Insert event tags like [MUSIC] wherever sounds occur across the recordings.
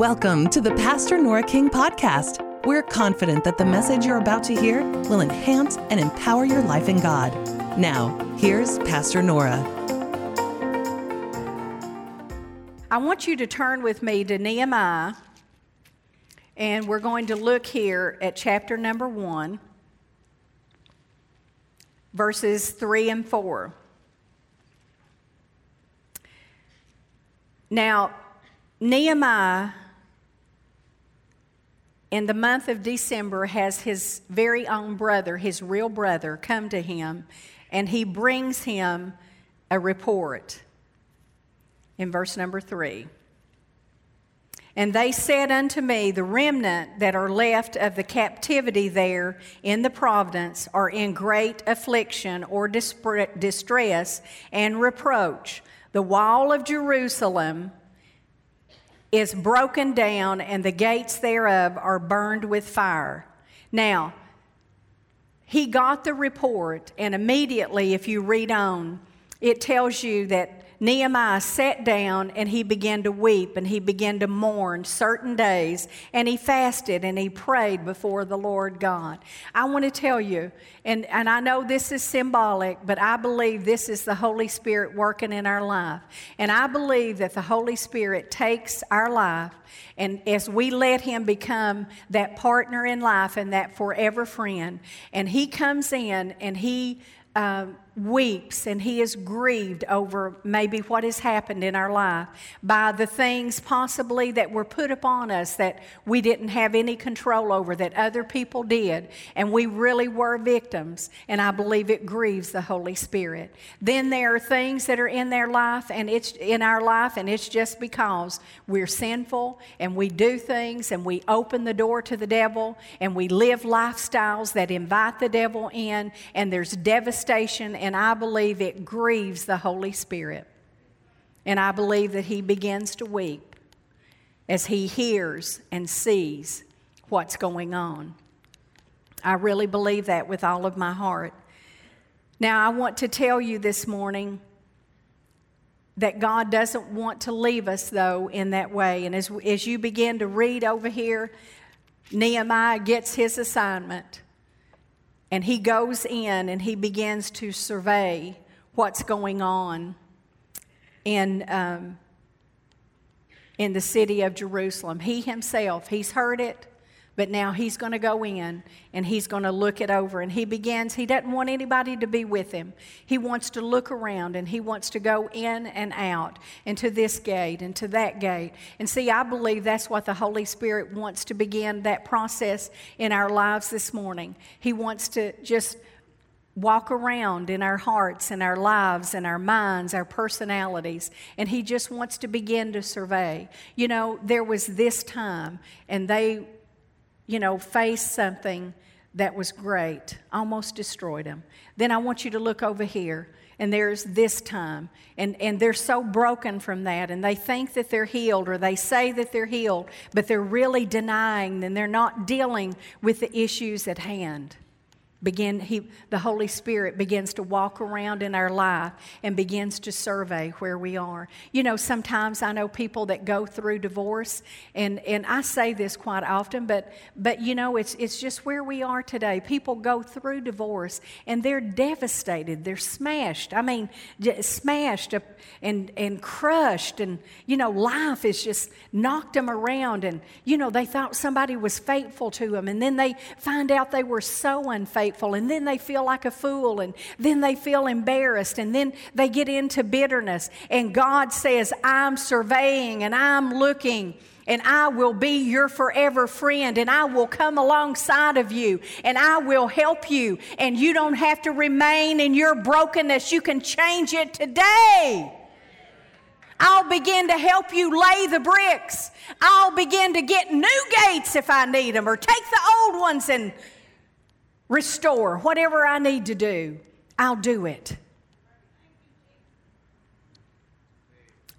Welcome to the Pastor Nora King podcast. We're confident that the message you're about to hear will enhance and empower your life in God. Now, here's Pastor Nora. I want you to turn with me to Nehemiah, and we're going to look here at chapter number one, verses three and four. Now, Nehemiah, in the month of December, has his very own brother, his real brother, come to him, and he brings him a report in verse number three. And they said unto me, The remnant that are left of the captivity there in the providence are in great affliction or distress and reproach. The wall of Jerusalem is broken down, and the gates thereof are burned with fire. Now, he got the report, and immediately, if you read on, it tells you that Nehemiah sat down and he began to weep and he began to mourn certain days and he fasted and he prayed before the Lord God. I want to tell you, and, and I know this is symbolic, but I believe this is the Holy Spirit working in our life. And I believe that the Holy Spirit takes our life and as we let Him become that partner in life and that forever friend, and He comes in and He um, weeps and he is grieved over maybe what has happened in our life by the things possibly that were put upon us that we didn't have any control over, that other people did, and we really were victims. And I believe it grieves the Holy Spirit. Then there are things that are in their life and it's in our life, and it's just because we're sinful and we do things and we open the door to the devil and we live lifestyles that invite the devil in, and there's devastation and I believe it grieves the Holy Spirit. And I believe that he begins to weep as he hears and sees what's going on. I really believe that with all of my heart. Now, I want to tell you this morning that God doesn't want to leave us, though, in that way. And as, as you begin to read over here, Nehemiah gets his assignment. And he goes in and he begins to survey what's going on in, um, in the city of Jerusalem. He himself, he's heard it, but now he's going to go in and he's going to look it over. And he begins, he doesn't want anybody to be with him. He wants to look around and he wants to go in and out and to this gate and to that gate. And see, I believe that's what the Holy Spirit wants to begin that process in our lives this morning. He wants to just walk around in our hearts and our lives and our minds, our personalities, and He just wants to begin to survey. You know, there was this time, and they you know, faced something that was great, almost destroyed them. Then I want you to look over here, and there's this time. And, and they're so broken from that, and they think that they're healed, or they say that they're healed, but they're really denying and they're not dealing with the issues at hand begin he the holy spirit begins to walk around in our life and begins to survey where we are. You know sometimes i know people that go through divorce and and i say this quite often but but you know it's it's just where we are today. People go through divorce and they're devastated. They're smashed. I mean smashed and and crushed and you know life has just knocked them around. And you know they thought somebody was faithful to them and then they find out they were so unfaithful and then they feel like a fool, and then they feel embarrassed, and then they get into bitterness. And God says, I'm surveying and I'm looking and I will be your forever friend, and I will come alongside of you, and I will help you. And you don't have to remain in your brokenness, you can change it today. I'll begin to help you lay the bricks. I'll begin to get new gates if I need them, or take the old ones and restore, whatever I need to do, I'll do it.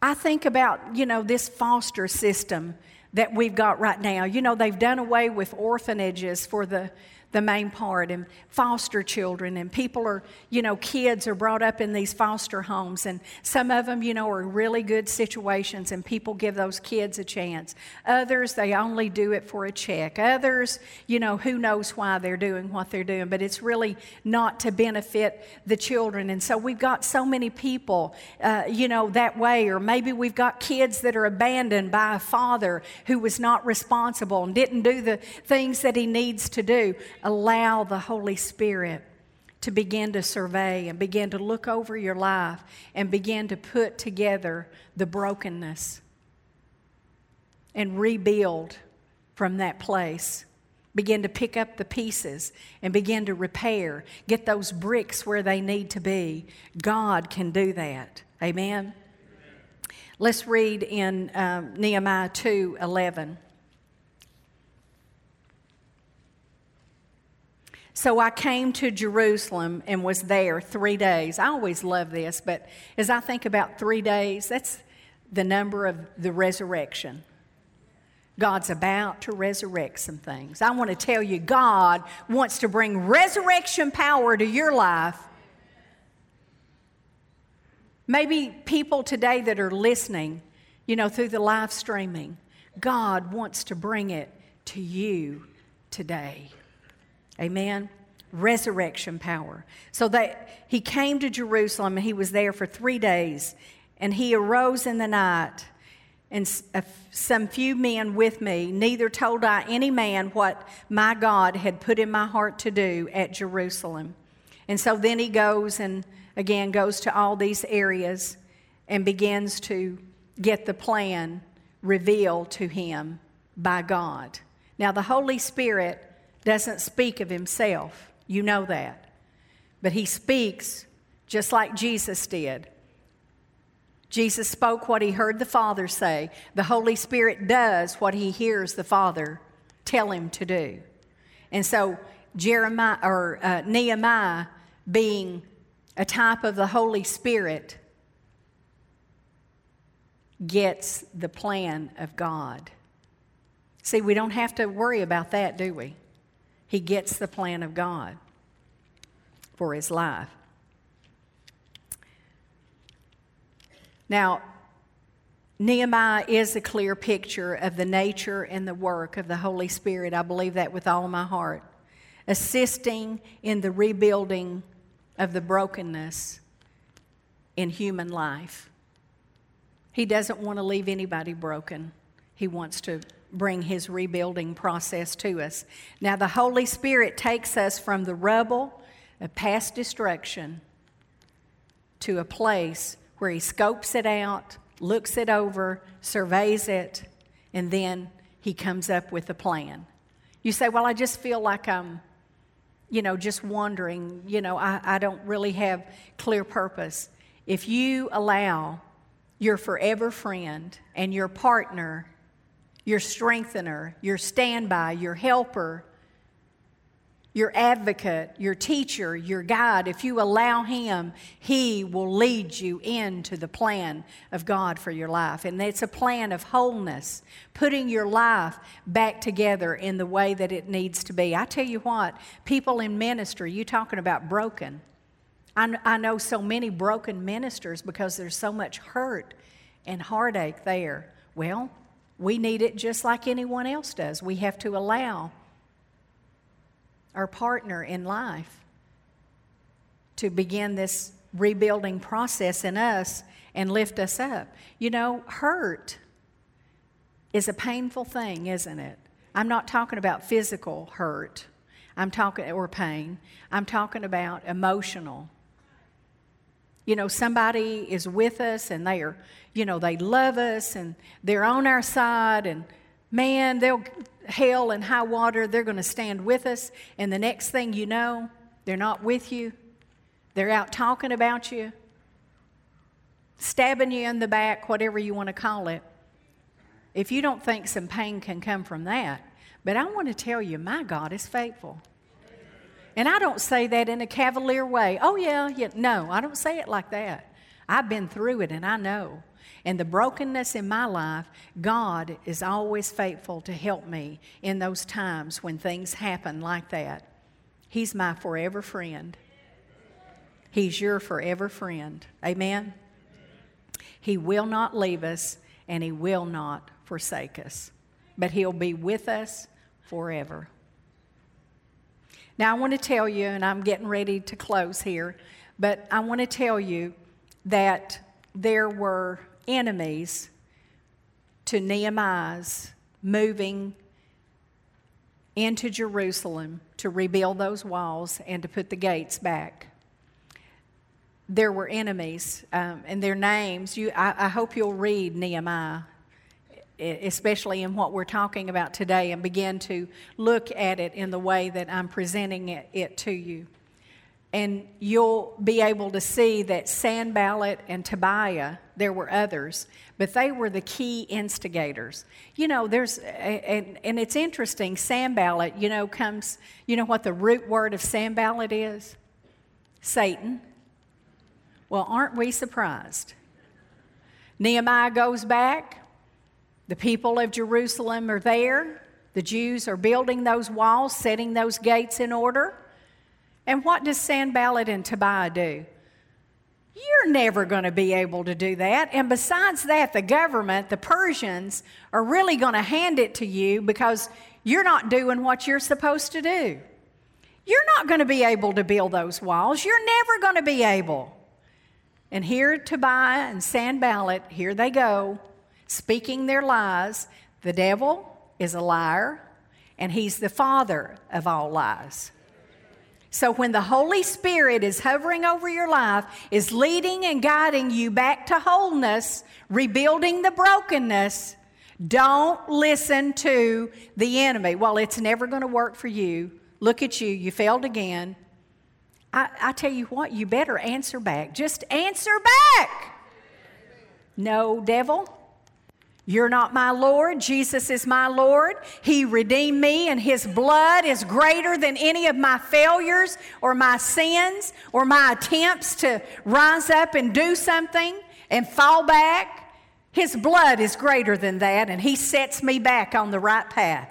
I think about, you know, this foster system that we've got right now. You know, they've done away with orphanages for the, the main part, and foster children, and people are, you know, kids are brought up in these foster homes, and some of them, you know, are really good situations, and people give those kids a chance. Others, they only do it for a check. Others, you know, who knows why they're doing what they're doing, but it's really not to benefit the children. And so we've got so many people, uh, you know, that way, or maybe we've got kids that are abandoned by a father who was not responsible and didn't do the things that he needs to do allow the Holy Spirit to begin to survey and begin to look over your life and begin to put together the brokenness and rebuild from that place. Begin to pick up the pieces and begin to repair, get those bricks where they need to be. God can do that. Amen. Let's read in um, Nehemiah 2 11. So I came to Jerusalem and was there three days. I always love this, but as I think about three days, that's the number of the resurrection. God's about to resurrect some things. I want to tell you, God wants to bring resurrection power to your life. Maybe people today that are listening, you know, through the live streaming, God wants to bring it to you today. Amen. Resurrection power. So that he came to Jerusalem and he was there for three days. And he arose in the night, and uh, some few men with me. Neither told I any man what my God had put in my heart to do at Jerusalem. And so then he goes and again goes to all these areas and begins to get the plan revealed to him by God. Now, the Holy Spirit doesn't speak of himself. You know that. But he speaks just like Jesus did. Jesus spoke what he heard the Father say. The Holy Spirit does what he hears the Father tell him to do. And so Jeremiah or uh, Nehemiah being a type of the Holy Spirit gets the plan of God. See, we don't have to worry about that, do we? He gets the plan of God for his life. Now, Nehemiah is a clear picture of the nature and the work of the Holy Spirit. I believe that with all my heart. Assisting in the rebuilding of the brokenness in human life. He doesn't want to leave anybody broken, he wants to bring his rebuilding process to us. Now, the Holy Spirit takes us from the rubble of past destruction to a place where he scopes it out, looks it over, surveys it, and then he comes up with a plan. You say, Well, I just feel like I'm, you know, just wondering, you know, I, I don't really have clear purpose. If you allow your forever friend and your partner your strengthener, your standby, your helper, your advocate, your teacher, your guide, if you allow Him, He will lead you into the plan of God for your life. And it's a plan of wholeness, putting your life back together in the way that it needs to be. I tell you what, people in ministry, you talking about broken. I, I know so many broken ministers because there's so much hurt and heartache there. Well, we need it just like anyone else does. We have to allow our partner in life to begin this rebuilding process in us and lift us up. You know, hurt is a painful thing, isn't it? I'm not talking about physical hurt. I'm talking or pain. I'm talking about emotional you know, somebody is with us and they are, you know, they love us and they're on our side and man, they'll hell and high water, they're going to stand with us. And the next thing you know, they're not with you. They're out talking about you, stabbing you in the back, whatever you want to call it. If you don't think some pain can come from that, but I want to tell you, my God is faithful. And I don't say that in a cavalier way. Oh, yeah, yeah. No, I don't say it like that. I've been through it and I know. And the brokenness in my life, God is always faithful to help me in those times when things happen like that. He's my forever friend. He's your forever friend. Amen? He will not leave us and He will not forsake us, but He'll be with us forever. Now, I want to tell you, and I'm getting ready to close here, but I want to tell you that there were enemies to Nehemiah's moving into Jerusalem to rebuild those walls and to put the gates back. There were enemies, um, and their names. You, I, I hope you'll read Nehemiah especially in what we're talking about today, and begin to look at it in the way that I'm presenting it, it to you. And you'll be able to see that Sanballat and Tobiah, there were others, but they were the key instigators. You know, there's, and, and it's interesting, Sanballat, you know, comes, you know what the root word of Sanballat is? Satan. Well, aren't we surprised? Nehemiah goes back, the people of Jerusalem are there. The Jews are building those walls, setting those gates in order. And what does Sanballat and Tobiah do? You're never going to be able to do that. And besides that, the government, the Persians, are really going to hand it to you because you're not doing what you're supposed to do. You're not going to be able to build those walls. You're never going to be able. And here, Tobiah and Sanballat, here they go speaking their lies. The devil is a liar, and he's the father of all lies. So, when the Holy Spirit is hovering over your life, is leading and guiding you back to wholeness, rebuilding the brokenness, don't listen to the enemy. Well, it's never going to work for you. Look at you, you failed again. I, I, tell you what, you better answer back. Just answer back. No, devil, you're not my Lord. Jesus is my Lord. He redeemed me, and His blood is greater than any of my failures or my sins or my attempts to rise up and do something and fall back. His blood is greater than that, and He sets me back on the right path.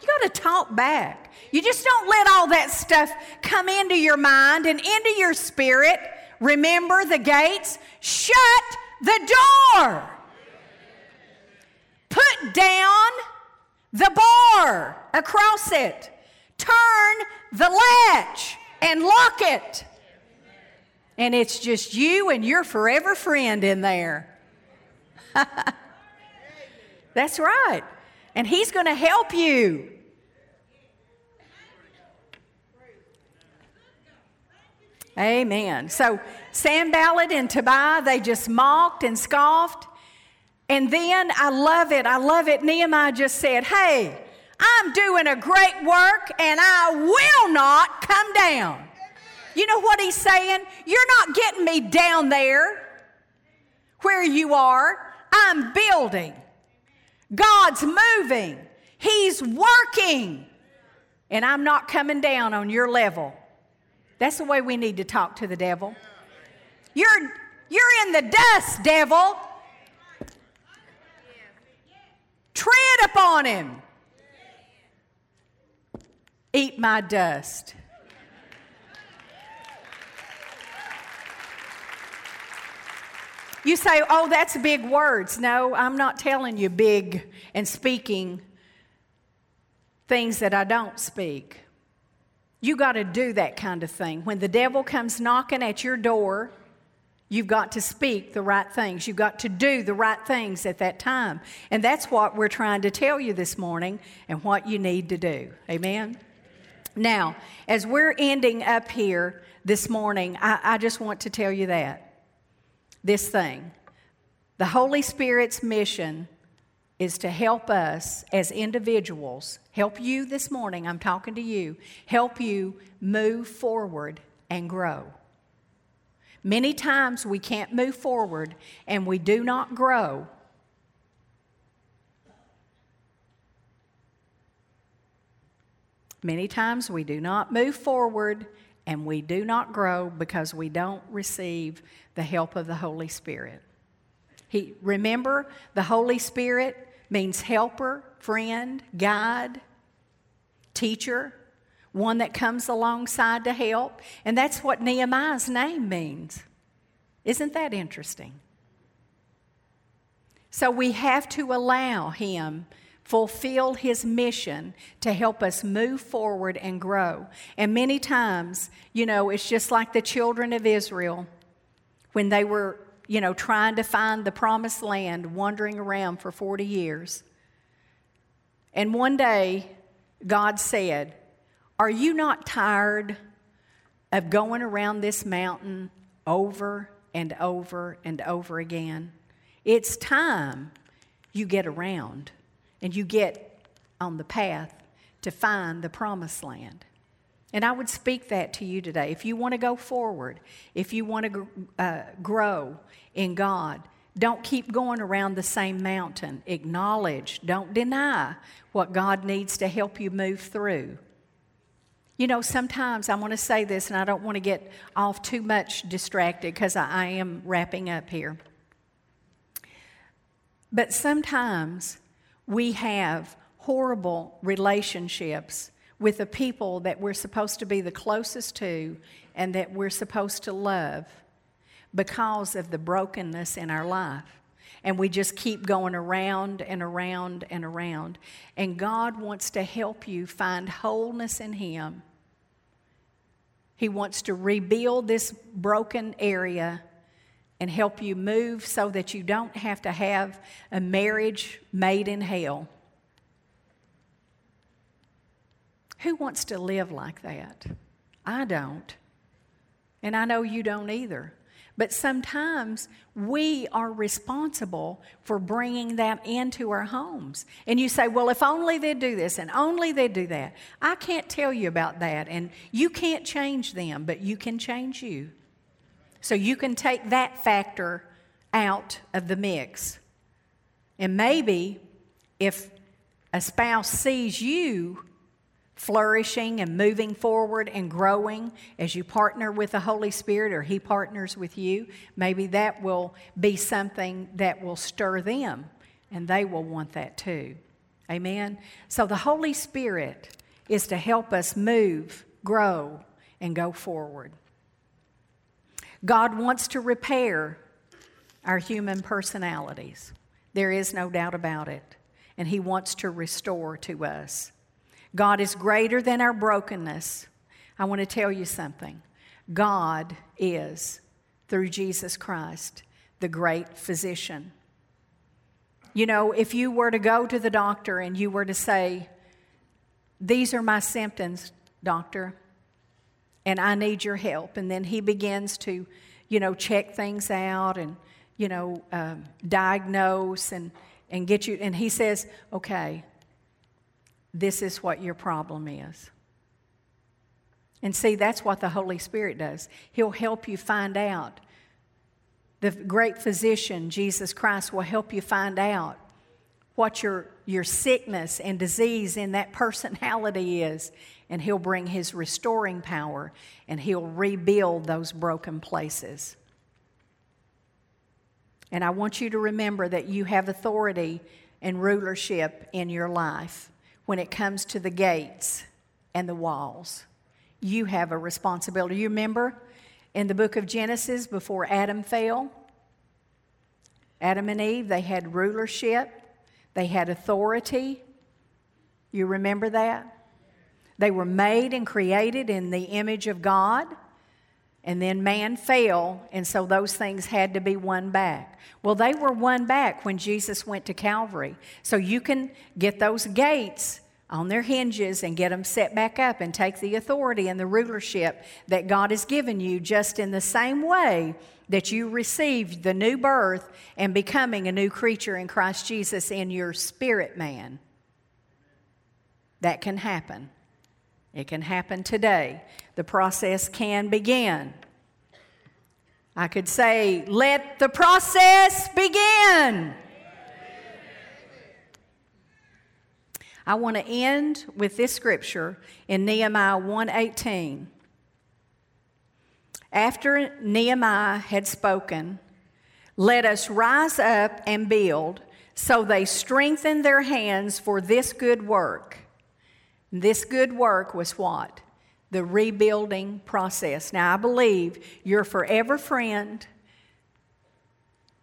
You got to talk back. You just don't let all that stuff come into your mind and into your spirit. Remember the gates? Shut the door. Put down the bar across it. Turn the latch and lock it. And it's just you and your forever friend in there. [LAUGHS] That's right. And he's going to help you. Amen. So Sanballat and Tobiah, they just mocked and scoffed. And then I love it. I love it. Nehemiah just said, Hey, I'm doing a great work and I will not come down. You know what he's saying? You're not getting me down there where you are. I'm building. God's moving. He's working. And I'm not coming down on your level. That's the way we need to talk to the devil. You're, you're in the dust, devil. Upon him. Eat my dust. You say, oh, that's big words. No, I'm not telling you big and speaking things that I don't speak. You got to do that kind of thing. When the devil comes knocking at your door, You've got to speak the right things. You've got to do the right things at that time. And that's what we're trying to tell you this morning and what you need to do. Amen? Now, as we're ending up here this morning, I, I just want to tell you that this thing. The Holy Spirit's mission is to help us as individuals, help you this morning, I'm talking to you, help you move forward and grow. Many times we can't move forward and we do not grow. Many times we do not move forward and we do not grow because we don't receive the help of the Holy Spirit. He, remember, the Holy Spirit means helper, friend, guide, teacher. One that comes alongside to help. And that's what Nehemiah's name means. Isn't that interesting? So we have to allow him fulfill his mission to help us move forward and grow. And many times, you know, it's just like the children of Israel when they were, you know, trying to find the promised land, wandering around for 40 years. And one day, God said, Are you not tired of going around this mountain over and over and over again? It's time you get around and you get on the path to find the promised land. And I would speak that to you today. If you want to go forward, if you want to uh, grow in God, don't keep going around the same mountain. Acknowledge, don't deny what God needs to help you move through. You know, sometimes I want to say this, and I don't want to get off too much distracted because I, I am wrapping up here. But sometimes we have horrible relationships with the people that we're supposed to be the closest to and that we're supposed to love because of the brokenness in our life. And we just keep going around and around and around. And God wants to help you find wholeness in Him. He wants to rebuild this broken area and help you move so that you don't have to have a marriage made in hell. Who wants to live like that? I don't. And I know you don't either. But sometimes we are responsible for bringing that into our homes. And you say, well, if only they'd do this and only they'd do that. I can't tell you about that. And you can't change them, but you can change you. So you can take that factor out of the mix. And maybe if a spouse sees you flourishing and moving forward and growing as you partner with the Holy Spirit or He partners with you, maybe that will be something that will stir them and they will want that too. Amen? So the Holy Spirit is to help us move, grow, and go forward. God wants to repair our human personalities. There is no doubt about it. And He wants to restore to us. God is greater than our brokenness. I want to tell you something. God is, through Jesus Christ, the great physician. You know, if you were to go to the doctor and you were to say, These are my symptoms, doctor, and I need your help. And then he begins to, you know, check things out and, you know, um, diagnose and, and get you. And he says, okay, this is what your problem is. And see, that's what the Holy Spirit does. He'll help you find out. The great physician, Jesus Christ, will help you find out what your, your sickness and disease in that personality is and He'll bring His restoring power and He'll rebuild those broken places. And I want you to remember that you have authority and rulership in your life when it comes to the gates and the walls. You have a responsibility. You remember in the book of Genesis before Adam fell? Adam and Eve, they had rulership, they had authority. You remember that? They were made and created in the image of God, and then man fell, and so those things had to be won back. Well, they were won back when Jesus went to Calvary. So you can get those gates on their hinges and get them set back up and take the authority and the rulership that God has given you just in the same way that you received the new birth and becoming a new creature in Christ Jesus in your spirit man. That can happen. It can happen today. The process can begin. I could say, let the process begin. I want to end with this scripture in Nehemiah 1:18. After Nehemiah had spoken, let us rise up and build, so they strengthened their hands for this good work. This good work was what? the rebuilding process. Now, I believe your forever friend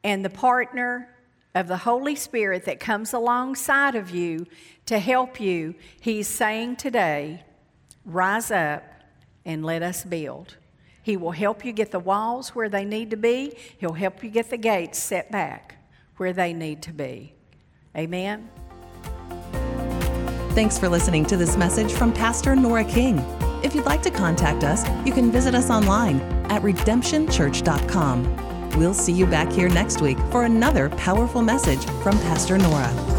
and the partner of the Holy Spirit that comes alongside of you to help you, He's saying today, rise up and let us build. He will help you get the walls where they need to be, He'll help you get the gates set back where they need to be. Amen. Thanks for listening to this message from Pastor Nora King. If you'd like to contact us, you can visit us online at redemptionchurch.com. We'll see you back here next week for another powerful message from Pastor Nora.